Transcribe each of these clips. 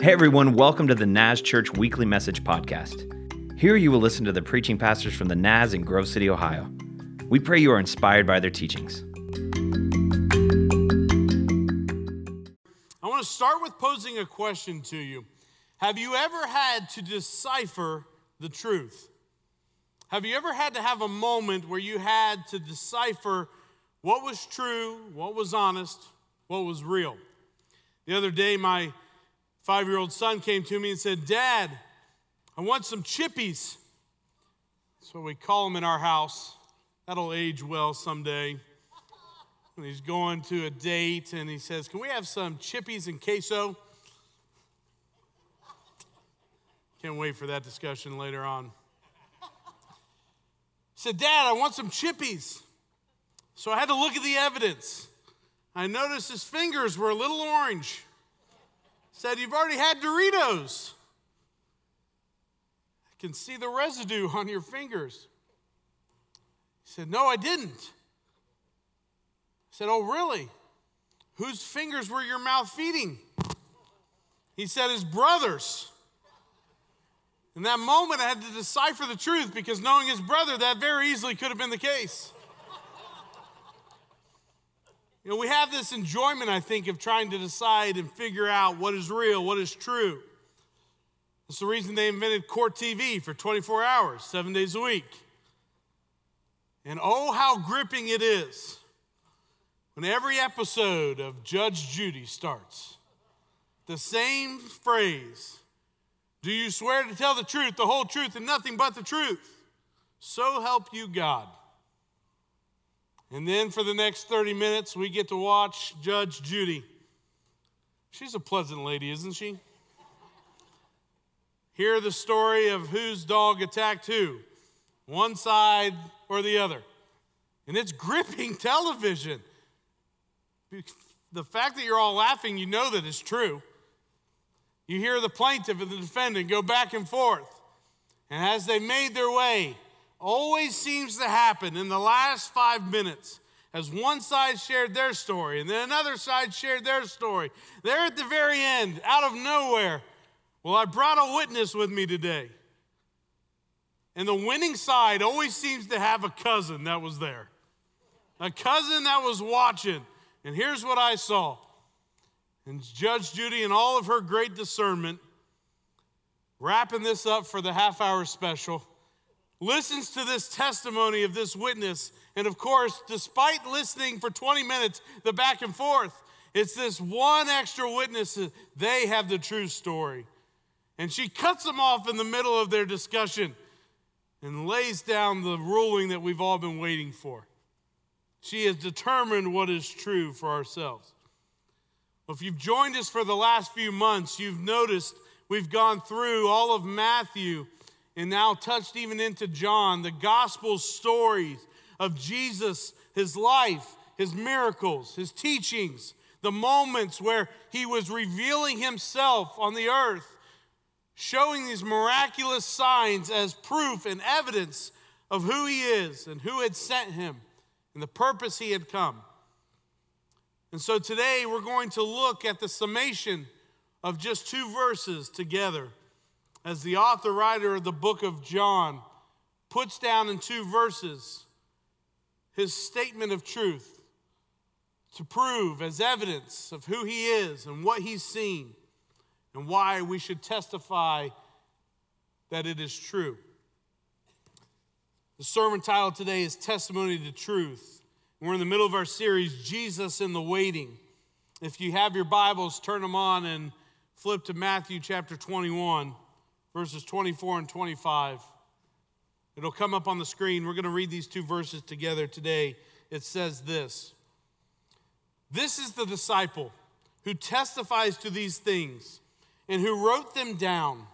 Hey everyone, welcome to the Naz Church Weekly Message Podcast. Here you will listen to the preaching pastors from the Naz in Grove City, Ohio. We pray you are inspired by their teachings. I want to start with posing a question to you. Have you ever had to decipher the truth? Have you ever had to have a moment where you had to decipher what was true, what was honest, what was real? The other day, my five year old son came to me and said, Dad, I want some chippies. That's what we call them in our house. That'll age well someday. And he's going to a date and he says, Can we have some chippies and queso? Can't wait for that discussion later on. He said, Dad, I want some chippies. So I had to look at the evidence. I noticed his fingers were a little orange said, You've already had Doritos. I can see the residue on your fingers. He said, No, I didn't. I said, Oh, really? Whose fingers were your mouth feeding? He said, His brothers. In that moment, I had to decipher the truth because knowing his brother, that very easily could have been the case. You know, we have this enjoyment, I think, of trying to decide and figure out what is real, what is true. That's the reason they invented court TV for 24 hours, seven days a week. And oh, how gripping it is when every episode of Judge Judy starts. The same phrase Do you swear to tell the truth, the whole truth, and nothing but the truth? So help you God. And then for the next 30 minutes, we get to watch Judge Judy. She's a pleasant lady, isn't she? Hear the story of whose dog attacked who, one side or the other. And it's gripping television. The fact that you're all laughing, you know that it's true. You hear the plaintiff and the defendant go back and forth. And as they made their way always seems to happen in the last five minutes as one side shared their story and then another side shared their story. They're at the very end, out of nowhere. Well, I brought a witness with me today. And the winning side always seems to have a cousin that was there, a cousin that was watching. And here's what I saw. And Judge Judy, and all of her great discernment, wrapping this up for the half hour special listens to this testimony of this witness. And of course, despite listening for 20 minutes, the back and forth, it's this one extra witness. that They have the true story. And she cuts them off in the middle of their discussion and lays down the ruling that we've all been waiting for. She has determined what is true for ourselves. Well, if you've joined us for the last few months, you've noticed we've gone through all of Matthew and now touched even into John, the gospel stories of Jesus, his life, his miracles, his teachings, the moments where he was revealing himself on the earth, showing these miraculous signs as proof and evidence of who he is and who had sent him and the purpose he had come. And so today we're going to look at the summation of just two verses together as the author writer of the book of John puts down in two verses his statement of truth to prove as evidence of who he is and what he's seen and why we should testify that it is true. The sermon title today is Testimony to Truth. We're in the middle of our series, Jesus in the Waiting. If you have your Bibles, turn them on and flip to Matthew chapter 21 verses 24 and 25. It'll come up on the screen. We're going to read these two verses together today. It says this This is the disciple who testifies to these things and who wrote them down.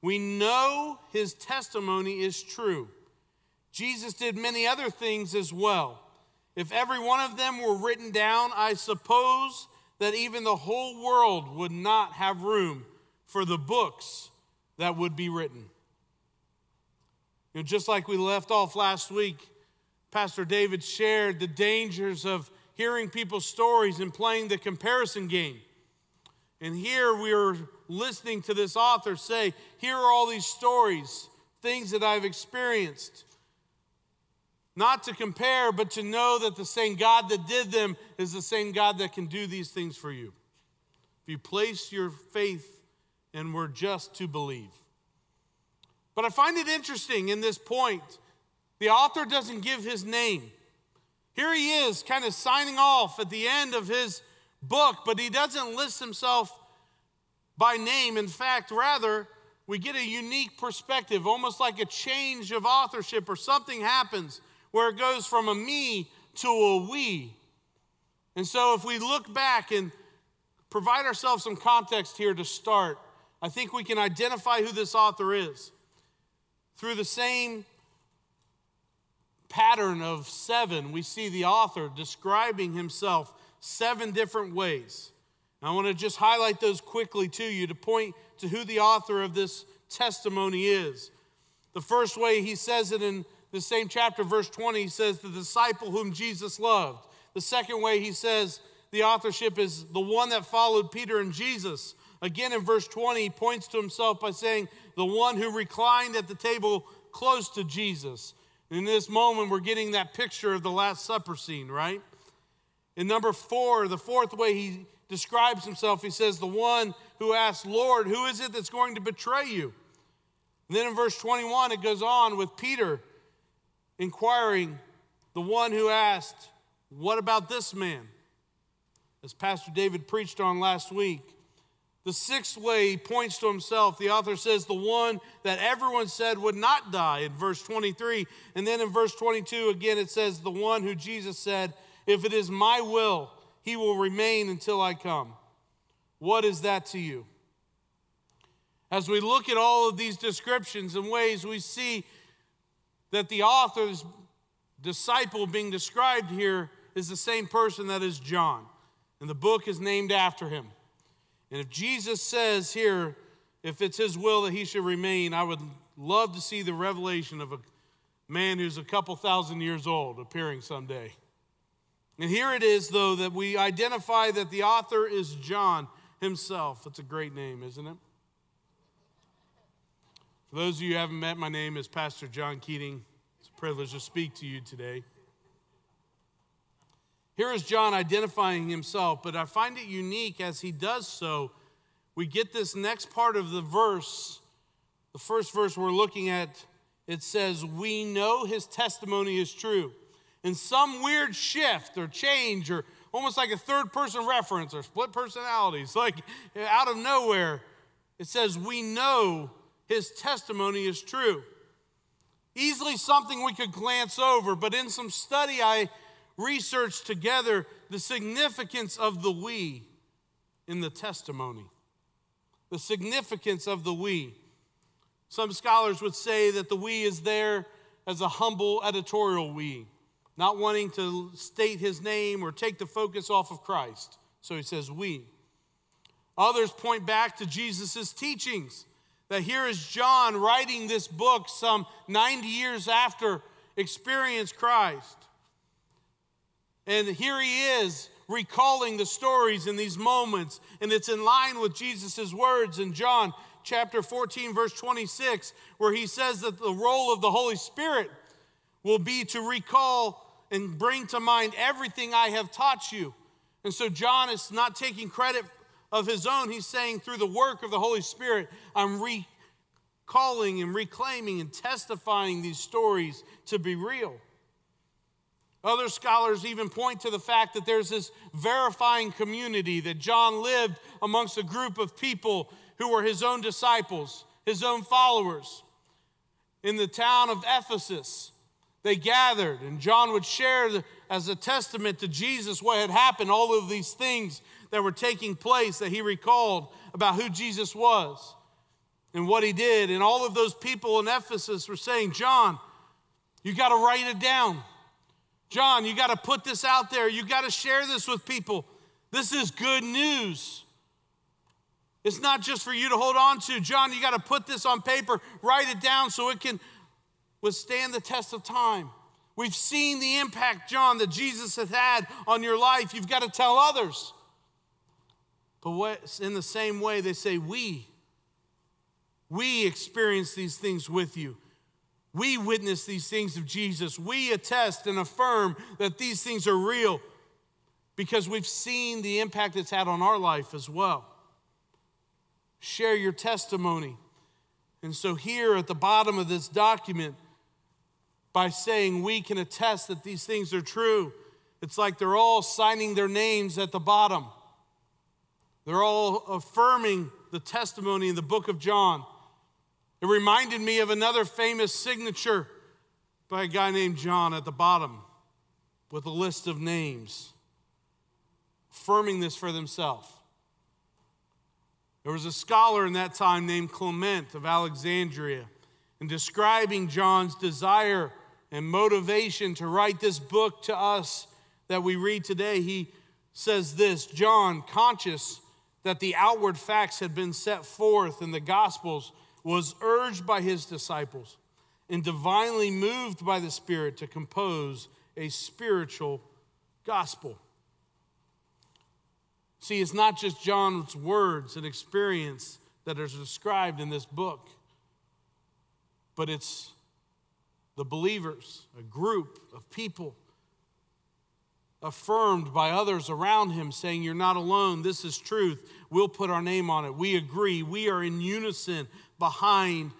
We know his testimony is true. Jesus did many other things as well. If every one of them were written down, I suppose that even the whole world would not have room for the books that would be written. You know, just like we left off last week, Pastor David shared the dangers of hearing people's stories and playing the comparison game. And here we are listening to this author say, Here are all these stories, things that I've experienced. Not to compare, but to know that the same God that did them is the same God that can do these things for you. If you place your faith and we're just to believe. But I find it interesting in this point, the author doesn't give his name. Here he is, kind of signing off at the end of his book, but he doesn't list himself by name. In fact, rather, we get a unique perspective, almost like a change of authorship or something happens where it goes from a me to a we. And so, if we look back and provide ourselves some context here to start, I think we can identify who this author is through the same pattern of seven. We see the author describing himself seven different ways. And I want to just highlight those quickly to you to point to who the author of this testimony is. The first way he says it in the same chapter, verse 20, he says, The disciple whom Jesus loved. The second way he says the authorship is the one that followed Peter and Jesus. Again, in verse 20, he points to himself by saying, The one who reclined at the table close to Jesus. In this moment, we're getting that picture of the Last Supper scene, right? In number four, the fourth way he describes himself, he says, The one who asks, Lord, who is it that's going to betray you? And then in verse 21, it goes on with Peter inquiring, the one who asked, What about this man? As Pastor David preached on last week. The sixth way he points to himself, the author says, the one that everyone said would not die in verse 23. And then in verse 22, again, it says, the one who Jesus said, If it is my will, he will remain until I come. What is that to you? As we look at all of these descriptions and ways, we see that the author's disciple being described here is the same person that is John. And the book is named after him. And if Jesus says here, if it's his will that he should remain, I would love to see the revelation of a man who's a couple thousand years old appearing someday. And here it is, though, that we identify that the author is John himself. That's a great name, isn't it? For those of you who haven't met, my name is Pastor John Keating. It's a privilege to speak to you today. Here is John identifying himself, but I find it unique as he does so. We get this next part of the verse, the first verse we're looking at. It says, We know his testimony is true. In some weird shift or change, or almost like a third person reference or split personalities, like out of nowhere, it says, We know his testimony is true. Easily something we could glance over, but in some study, I researched together the significance of the we in the testimony. The significance of the we. Some scholars would say that the we is there as a humble editorial we, not wanting to state his name or take the focus off of Christ. So he says we. Others point back to Jesus' teachings that here is John writing this book some 90 years after experienced Christ. And here he is recalling the stories in these moments, and it's in line with Jesus' words in John chapter 14, verse 26, where he says that the role of the Holy Spirit will be to recall and bring to mind everything I have taught you. And so John is not taking credit of his own. He's saying, through the work of the Holy Spirit, I'm recalling and reclaiming and testifying these stories to be real. Other scholars even point to the fact that there's this verifying community that John lived amongst a group of people who were his own disciples, his own followers. In the town of Ephesus, they gathered, and John would share as a testament to Jesus what had happened, all of these things that were taking place that he recalled about who Jesus was and what he did. And all of those people in Ephesus were saying, John, you got to write it down. John, you got to put this out there. You got to share this with people. This is good news. It's not just for you to hold on to. John, you got to put this on paper, write it down so it can withstand the test of time. We've seen the impact, John, that Jesus has had on your life. You've got to tell others. But what, in the same way, they say, We, we experience these things with you. We witness these things of Jesus. We attest and affirm that these things are real because we've seen the impact it's had on our life as well. Share your testimony. And so, here at the bottom of this document, by saying we can attest that these things are true, it's like they're all signing their names at the bottom. They're all affirming the testimony in the book of John. It reminded me of another famous signature by a guy named John at the bottom with a list of names, affirming this for themselves. There was a scholar in that time named Clement of Alexandria, and describing John's desire and motivation to write this book to us that we read today, he says this John, conscious that the outward facts had been set forth in the Gospels, was urged by his disciples and divinely moved by the Spirit to compose a spiritual gospel. See, it's not just John's words and experience that are described in this book, but it's the believers, a group of people affirmed by others around him, saying, You're not alone. This is truth. We'll put our name on it. We agree. We are in unison behind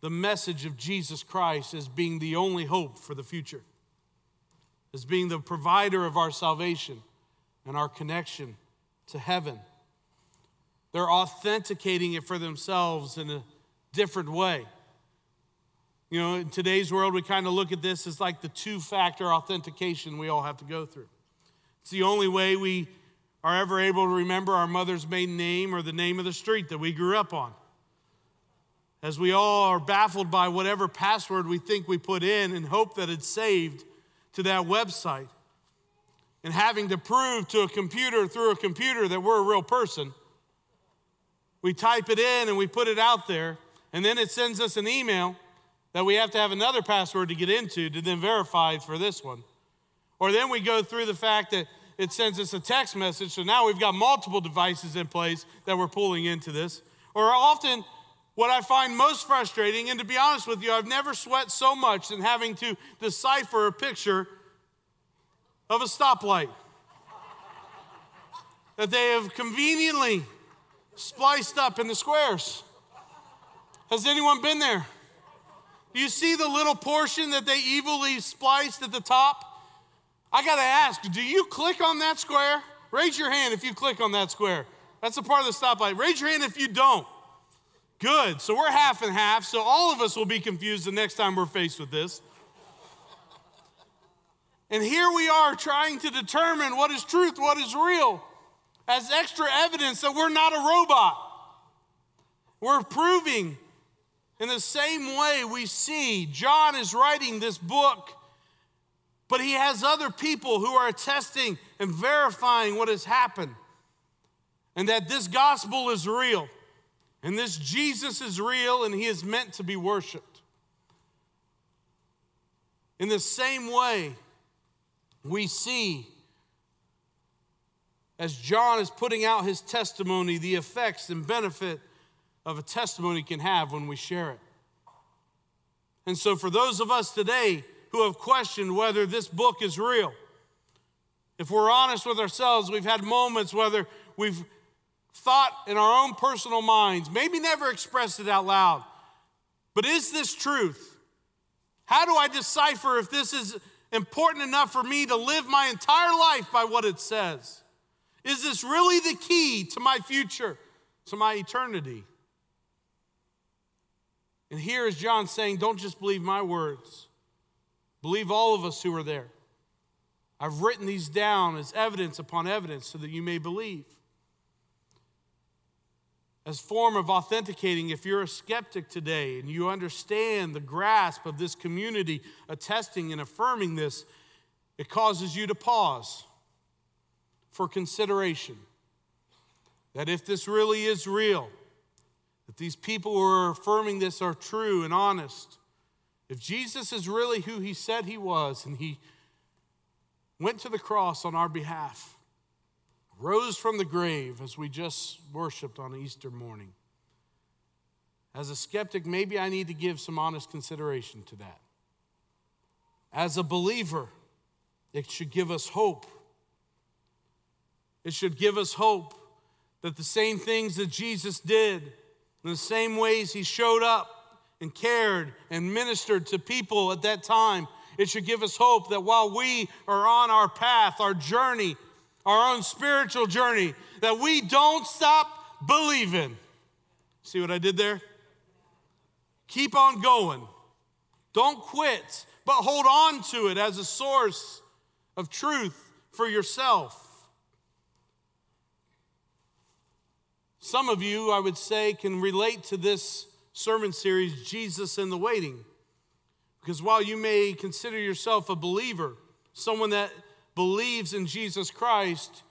the message of Jesus Christ as being the only hope for the future, as being the provider of our salvation and our connection to heaven. They're authenticating it for themselves in a different way. You know, in today's world, we kind of look at this as like the two factor authentication we all have to go through. It's the only way we are ever able to remember our mother's maiden name or the name of the street that we grew up on. As we all are baffled by whatever password we think we put in and hope that it's saved to that website and having to prove to a computer through a computer that we're a real person. We type it in and we put it out there, and then it sends us an email that we have to have another password to get into to then verify for this one. Or then we go through the fact that it sends us a text message, so now we've got multiple devices in place that we're pulling into this. Or often, what I find most frustrating, and to be honest with you, I've never sweat so much than having to decipher a picture of a stoplight that they have conveniently spliced up in the squares. Has anyone been there? Do you see the little portion that they evilly spliced at the top? I got to ask, do you click on that square? Raise your hand if you click on that square. That's a part of the stoplight. Raise your hand if you don't. Good. So we're half and half. So all of us will be confused the next time we're faced with this. And here we are trying to determine what is truth, what is real, as extra evidence that we're not a robot. We're proving in the same way we see John is writing this book, but he has other people who are attesting and verifying what has happened and that this gospel is real. And this Jesus is real and he is meant to be worshiped. In the same way, we see as John is putting out his testimony, the effects and benefit of a testimony can have when we share it. And so, for those of us today who have questioned whether this book is real, if we're honest with ourselves, we've had moments whether we've thought in our own personal minds, maybe never expressed it out loud. But is this truth? How do I decipher if this is important enough for me to live my entire life by what it says? Is this really the key to my future, to my eternity? And here is John saying, Don't just believe my words, believe all of us who are there. I've written these down as evidence upon evidence so that you may believe. As form of authenticating if you're a skeptic today and you understand the grasp of this community attesting and affirming this it causes you to pause for consideration. That if this really is real that these people who are affirming this are true and honest if jesus is really who he said he was and he went to the cross on our behalf rose from the grave as we just worshiped on Easter morning. As a skeptic, maybe I need to give some honest consideration to that. As a believer, it should give us hope. It should give us hope that the same things that Jesus did, in the same ways he showed up and cared and ministered to people at that time, it should give us hope that while we are on our path, our journey, our own spiritual journey, that we don't stop believing. See what I did there? Keep on going. Don't quit, but hold on to it as a source of truth for yourself. Some of you, I would say, can relate to this sermon series, Jesus in the Waiting. Because while you may consider yourself a believer, someone that believes in Jesus Christ,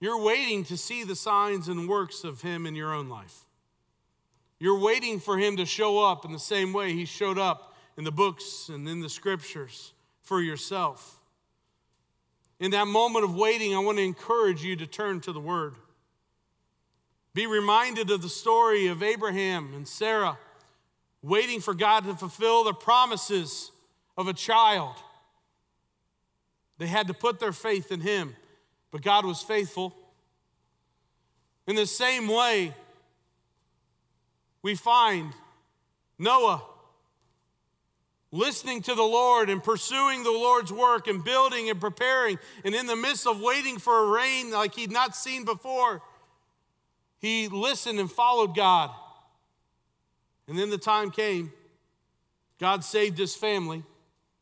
you're waiting to see the signs and works of Him in your own life. You're waiting for Him to show up in the same way He showed up in the books and in the scriptures for yourself. In that moment of waiting, I want to encourage you to turn to the Word. Be reminded of the story of Abraham and Sarah waiting for God to fulfill the promises of a child. They had to put their faith in Him, but God was faithful. In the same way, we find Noah listening to the Lord and pursuing the Lord's work and building and preparing. And in the midst of waiting for a rain like he'd not seen before, he listened and followed God. And then the time came. God saved his family.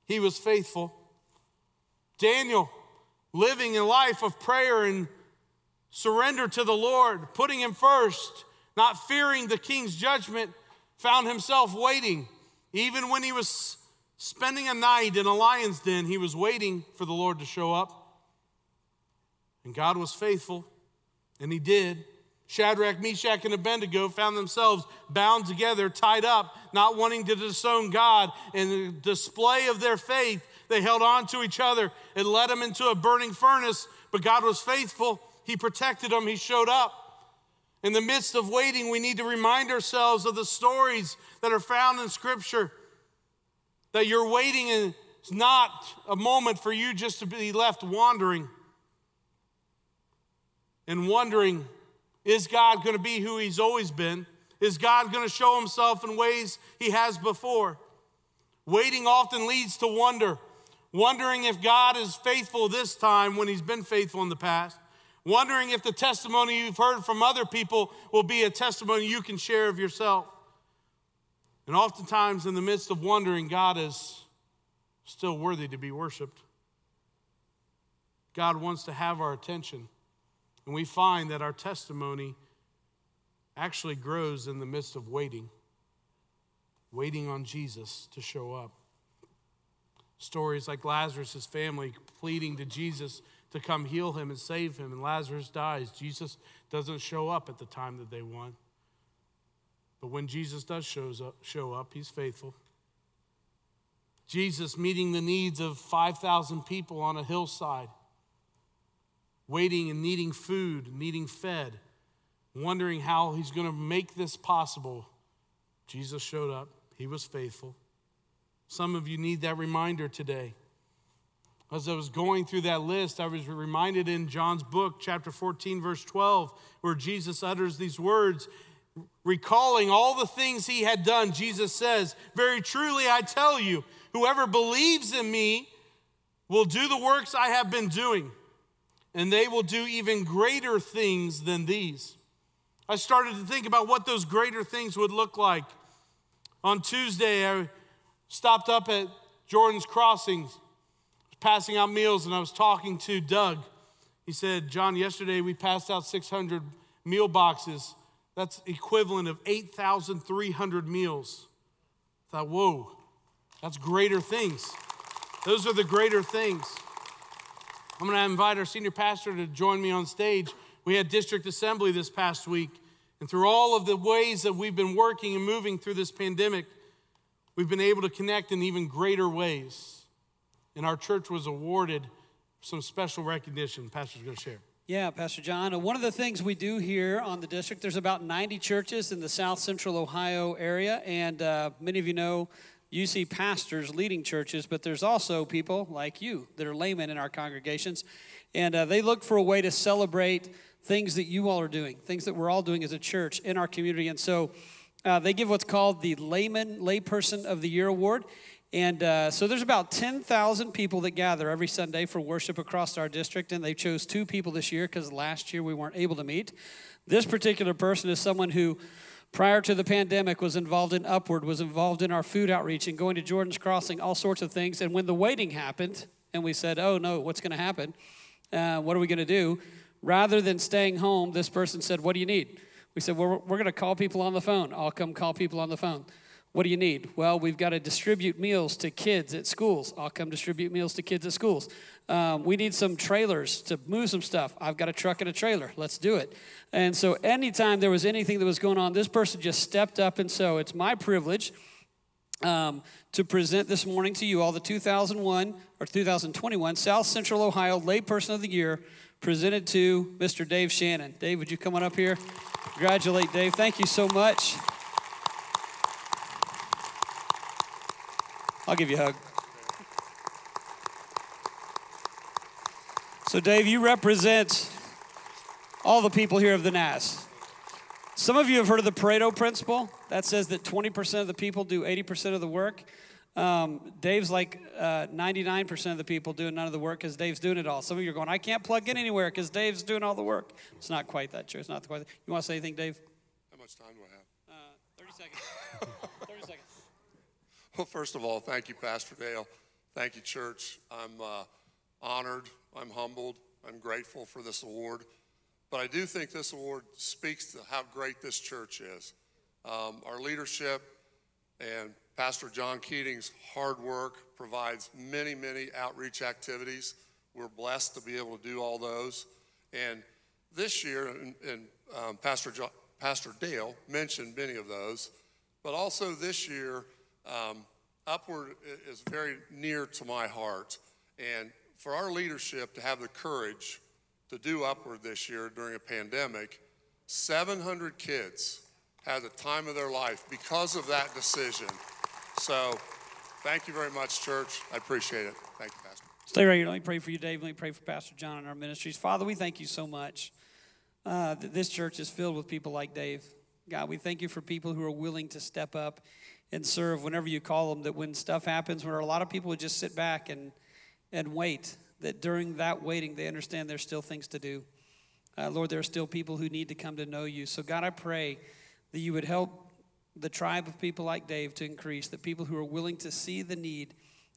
He was faithful. Daniel, living a life of prayer and surrender to the Lord, putting him first, not fearing the king's judgment, found himself waiting. Even when he was spending a night in a lion's den, he was waiting for the Lord to show up. And God was faithful, and he did. Shadrach, Meshach, and Abednego found themselves bound together, tied up, not wanting to disown God. In the display of their faith, they held on to each other. It led them into a burning furnace, but God was faithful. He protected them, He showed up. In the midst of waiting, we need to remind ourselves of the stories that are found in Scripture. That your waiting is not a moment for you just to be left wandering and wondering is God going to be who He's always been? Is God going to show Himself in ways He has before? Waiting often leads to wonder, wondering if God is faithful this time when He's been faithful in the past, wondering if the testimony you've heard from other people will be a testimony you can share of yourself. And oftentimes, in the midst of wondering, God is still worthy to be worshiped. God wants to have our attention. And we find that our testimony actually grows in the midst of waiting, waiting on Jesus to show up. Stories like Lazarus' family pleading to Jesus to come heal him and save him, and Lazarus dies. Jesus doesn't show up at the time that they want. But when Jesus does shows up, show up, he's faithful. Jesus meeting the needs of 5,000 people on a hillside waiting and needing food, needing fed, wondering how he's going to make this possible. Jesus showed up, he was faithful. Some of you need that reminder today. As I was going through that list, I was reminded in John's book, chapter 14, verse 12, where Jesus utters these words, recalling all the things he had done. Jesus says, Very truly, I tell you, whoever believes in me will do the works I have been doing and they will do even greater things than these. I started to think about what those greater things would look like. On Tuesday, I stopped up at Jordan's Crossings, passing out meals, and I was talking to Doug. He said, John, yesterday we passed out 600 meal boxes. That's equivalent of 8,300 meals. I thought, whoa, that's greater things. Those are the greater things. I'm going to invite our senior pastor to join me on stage. We had district assembly this past week, and through all of the ways that we've been working and moving through this pandemic, we've been able to connect in even greater ways. And our church was awarded some special recognition. Pastor's going to share. Yeah, Pastor John. One of the things we do here on the district, there's about 90 churches in the south central Ohio area, and uh, many of you know you see pastors leading churches, but there's also people like you that are laymen in our congregations, and uh, they look for a way to celebrate things that you all are doing, things that we're all doing as a church in our community. And so uh, they give what's called the Layman Layperson of the Year Award. And uh, so there's about 10,000 people that gather every Sunday for worship across our district, and they chose two people this year because last year we weren't able to meet. This particular person is someone who, prior to the pandemic, was involved in Upward, was involved in our food outreach and going to Jordan's Crossing, all sorts of things. And when the waiting happened, and we said, oh no, what's going to happen? Uh, what are we going to do? Rather than staying home, this person said, What do you need? We said, Well, we're, we're going to call people on the phone. I'll come call people on the phone. What do you need? Well, we've got to distribute meals to kids at schools. I'll come distribute meals to kids at schools. Um, we need some trailers to move some stuff. I've got a truck and a trailer. Let's do it. And so, anytime there was anything that was going on, this person just stepped up. And so, it's my privilege um, to present this morning to you all the 2001 or 2021 South Central Ohio Layperson of the Year presented to Mr. Dave Shannon. Dave, would you come on up here? Congratulate Dave. Thank you so much. I'll give you a hug. So, Dave, you represent all the people here of the Naz. Some of you have heard of the Pareto principle. That says that 20% of the people do 80% of the work. Um, Dave's like uh, 99% of the people doing none of the work because Dave's doing it all. Some of you are going, I can't plug in anywhere because Dave's doing all the work. It's not quite that true. It's not quite. That. You want to say anything, Dave? How much time do I have? Uh, 30 seconds. 30 seconds. Well, first of all, thank you, Pastor Dale. Thank you, church. I'm uh, honored. I'm humbled. I'm grateful for this award. But I do think this award speaks to how great this church is. Um, our leadership and Pastor John Keating's hard work provides many, many outreach activities. We're blessed to be able to do all those. And this year, and, and um, Pastor, John, Pastor Dale mentioned many of those, but also this year, um, Upward is very near to my heart. And for our leadership to have the courage to do Upward this year during a pandemic, 700 kids had the time of their life because of that decision. So thank you very much, church. I appreciate it. Thank you, Pastor. Stay right here. Let me pray for you, Dave. Let me pray for Pastor John and our ministries. Father, we thank you so much uh, that this church is filled with people like Dave. God, we thank you for people who are willing to step up and serve whenever you call them. That when stuff happens, where a lot of people would just sit back and, and wait, that during that waiting, they understand there's still things to do. Uh, Lord, there are still people who need to come to know you. So, God, I pray that you would help the tribe of people like Dave to increase, the people who are willing to see the need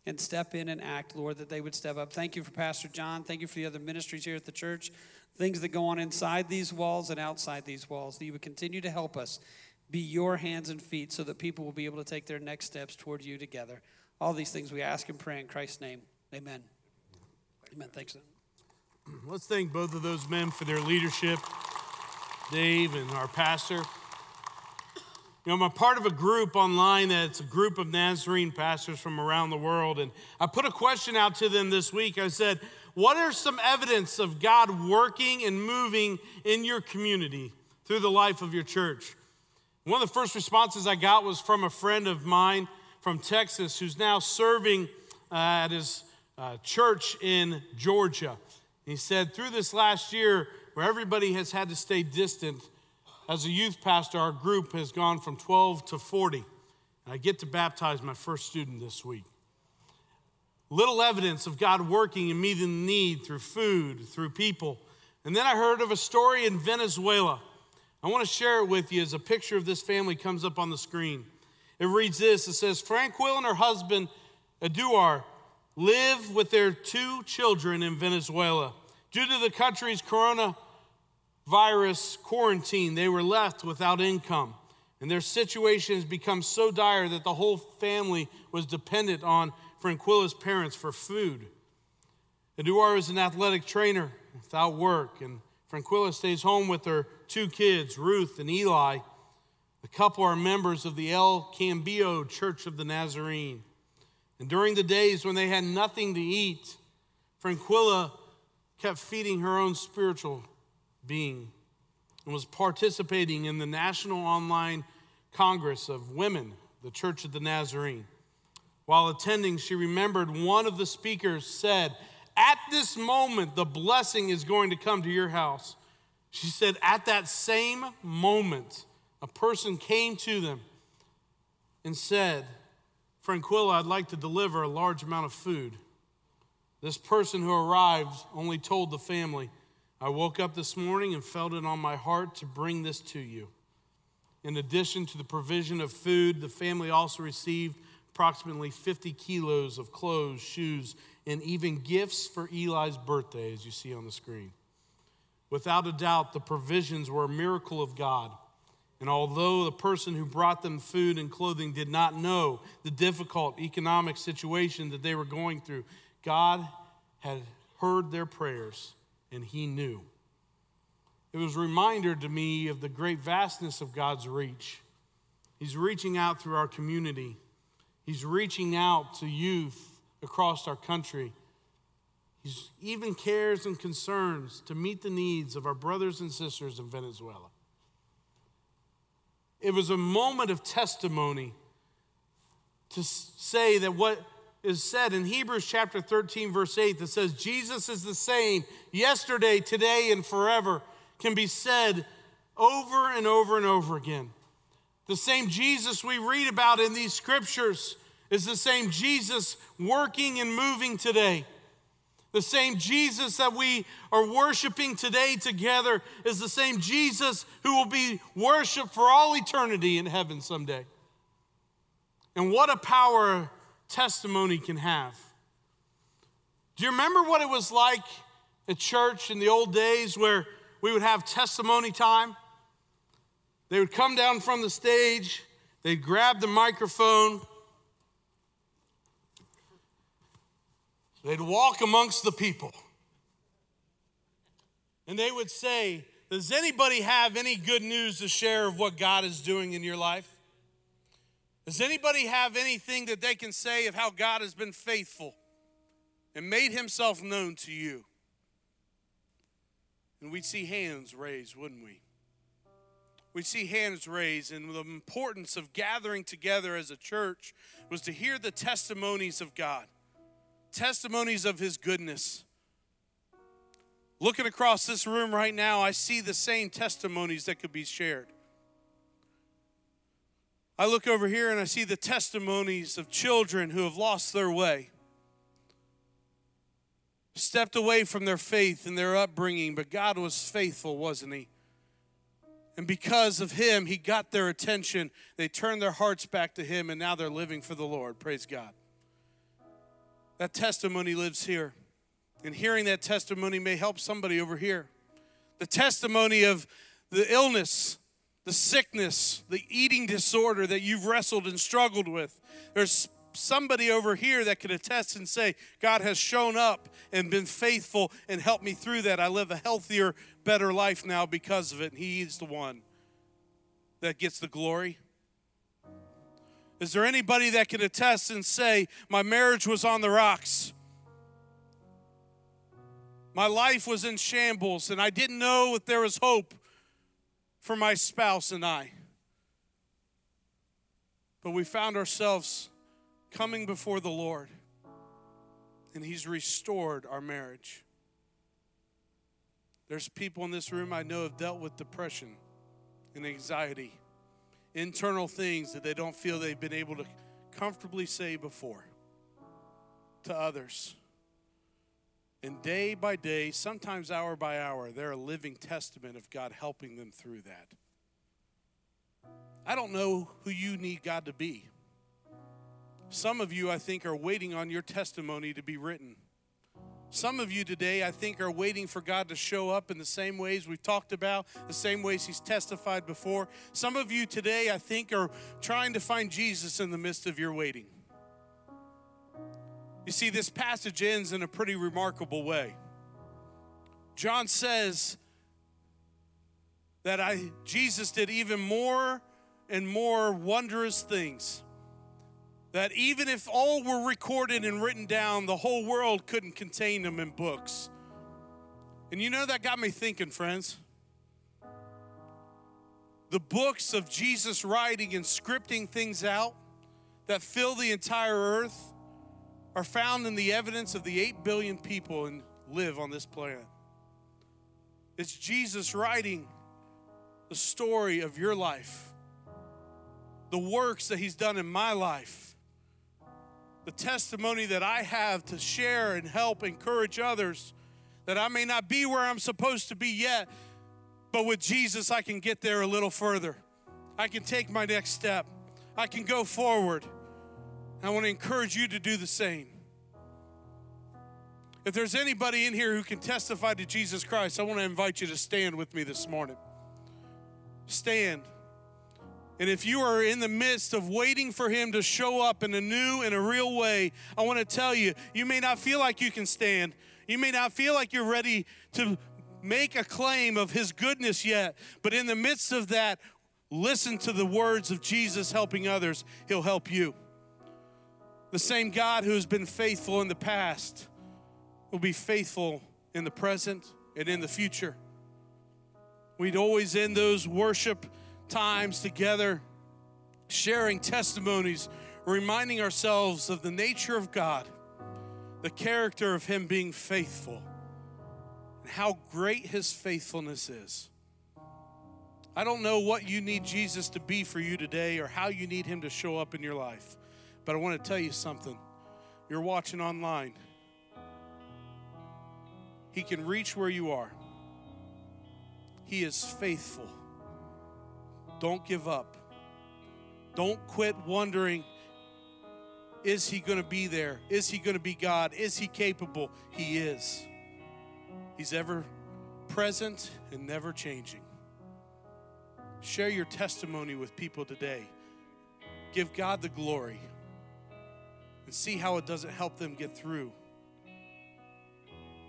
and step in and act, Lord, that they would step up. Thank you for Pastor John. Thank you for the other ministries here at the church, things that go on inside these walls and outside these walls, that you would continue to help us be your hands and feet so that people will be able to take their next steps toward you together. All these things we ask and pray in Christ's name. Amen. Amen. Thanks. Let's thank both of those men for their leadership, Dave and our pastor. You know, I'm a part of a group online that's a group of Nazarene pastors from around the world. And I put a question out to them this week. I said, What are some evidence of God working and moving in your community through the life of your church? One of the first responses I got was from a friend of mine from Texas who's now serving uh, at his uh, church in Georgia. He said, Through this last year, where everybody has had to stay distant, as a youth pastor, our group has gone from 12 to 40. And I get to baptize my first student this week. Little evidence of God working and meeting the need through food, through people. And then I heard of a story in Venezuela. I want to share it with you as a picture of this family comes up on the screen. It reads this It says, Franquil and her husband, Eduar, live with their two children in Venezuela. Due to the country's coronavirus quarantine, they were left without income. And their situation has become so dire that the whole family was dependent on Franquilla's parents for food. Eduardo is an athletic trainer without work, and Franquilla stays home with her two kids, Ruth and Eli. The couple are members of the El Cambio Church of the Nazarene. And during the days when they had nothing to eat, Franquilla kept feeding her own spiritual being and was participating in the National Online Congress of Women, the Church of the Nazarene. While attending, she remembered one of the speakers said, At this moment, the blessing is going to come to your house. She said, At that same moment, a person came to them and said, Franquilla, I'd like to deliver a large amount of food. This person who arrived only told the family, I woke up this morning and felt it on my heart to bring this to you. In addition to the provision of food, the family also received approximately 50 kilos of clothes, shoes, and even gifts for Eli's birthday, as you see on the screen. Without a doubt, the provisions were a miracle of God. And although the person who brought them food and clothing did not know the difficult economic situation that they were going through, God had heard their prayers and He knew. It was a reminder to me of the great vastness of God's reach. He's reaching out through our community, He's reaching out to youth across our country. Even cares and concerns to meet the needs of our brothers and sisters in Venezuela. It was a moment of testimony to say that what is said in Hebrews chapter 13, verse 8, that says, Jesus is the same yesterday, today, and forever, can be said over and over and over again. The same Jesus we read about in these scriptures is the same Jesus working and moving today. The same Jesus that we are worshiping today together is the same Jesus who will be worshiped for all eternity in heaven someday. And what a power testimony can have. Do you remember what it was like at church in the old days where we would have testimony time? They would come down from the stage, they'd grab the microphone, They'd walk amongst the people. And they would say, Does anybody have any good news to share of what God is doing in your life? Does anybody have anything that they can say of how God has been faithful and made himself known to you? And we'd see hands raised, wouldn't we? We'd see hands raised, and the importance of gathering together as a church was to hear the testimonies of God testimonies of his goodness. Looking across this room right now, I see the same testimonies that could be shared. I look over here and I see the testimonies of children who have lost their way, stepped away from their faith and their upbringing, but God was faithful, wasn't He? And because of Him, He got their attention. They turned their hearts back to Him, and now they're living for the Lord. Praise God. That testimony lives here. And hearing that testimony may help somebody over here. The testimony of the illness, the sickness, the eating disorder that you've wrestled and struggled with. There's somebody over here that could attest and say, God has shown up and been faithful and helped me through that. I live a healthier, better life now because of it. And He's the one that gets the glory. Is there anybody that can attest and say, My marriage was on the rocks? My life was in shambles, and I didn't know if there was hope for my spouse and I. But we found ourselves coming before the Lord, and He's restored our marriage. There's people in this room I know have dealt with depression and anxiety internal things that they don't feel they've been able to comfortably say before to others. And day by day, sometimes hour by hour, they're a living testament of God helping them through that. I don't know who you need God to be. Some of you, I think, are waiting on your testimony to be written. Some of you today, I think, are waiting for God to show up in the same ways we've talked about, the same ways He's testified before. Some of you today, I think, are trying to find Jesus in the midst of your waiting. You see, this passage ends in a pretty remarkable way. John says that I, Jesus did even more and more wondrous things that even if all were recorded and written down, the whole world couldn't contain them in books. And you know, that got me thinking, friends. The books of Jesus writing and scripting things out that fill the entire earth are found in the evidence of the 8 billion people and live on this planet. It's Jesus writing the story of your life, the works that He's done in my life, the testimony that I have to share and help encourage others that I may not be where I'm supposed to be yet, but with Jesus, I can get there a little further. I can take my next step. I can go forward. I want to encourage you to do the same. If there's anybody in here who can testify to Jesus Christ, I want to invite you to stand with me this morning. Stand. And if you are in the midst of waiting for Him to show up in a new and a real way, I want to tell you, you may not feel like you can stand. You may not feel like you're ready to make a claim of His goodness yet. But in the midst of that, listen to the words of Jesus helping others. He'll help you. The same God who has been faithful in the past will be faithful in the present and in the future. We'd always end those worship times together, sharing testimonies, reminding ourselves of the nature of God, the character of Him being faithful, and how great His faithfulness is. I don't know what you need Jesus to be for you today or how you need Him to show up in your life, but I want to tell you something. You're watching online, He can reach where you are. He is faithful. Don't give up. Don't quit wondering is he going to be there? Is he going to be God? Is he capable? He is. He's ever present and never changing. Share your testimony with people today. Give God the glory and see how it doesn't help them get through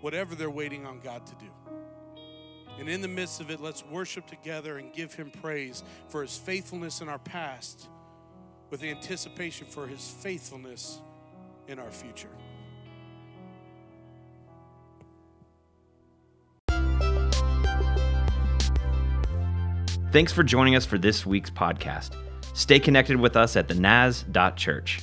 whatever they're waiting on God to do. And in the midst of it, let's worship together and give him praise for his faithfulness in our past with anticipation for his faithfulness in our future. Thanks for joining us for this week's podcast. Stay connected with us at the Naz.church.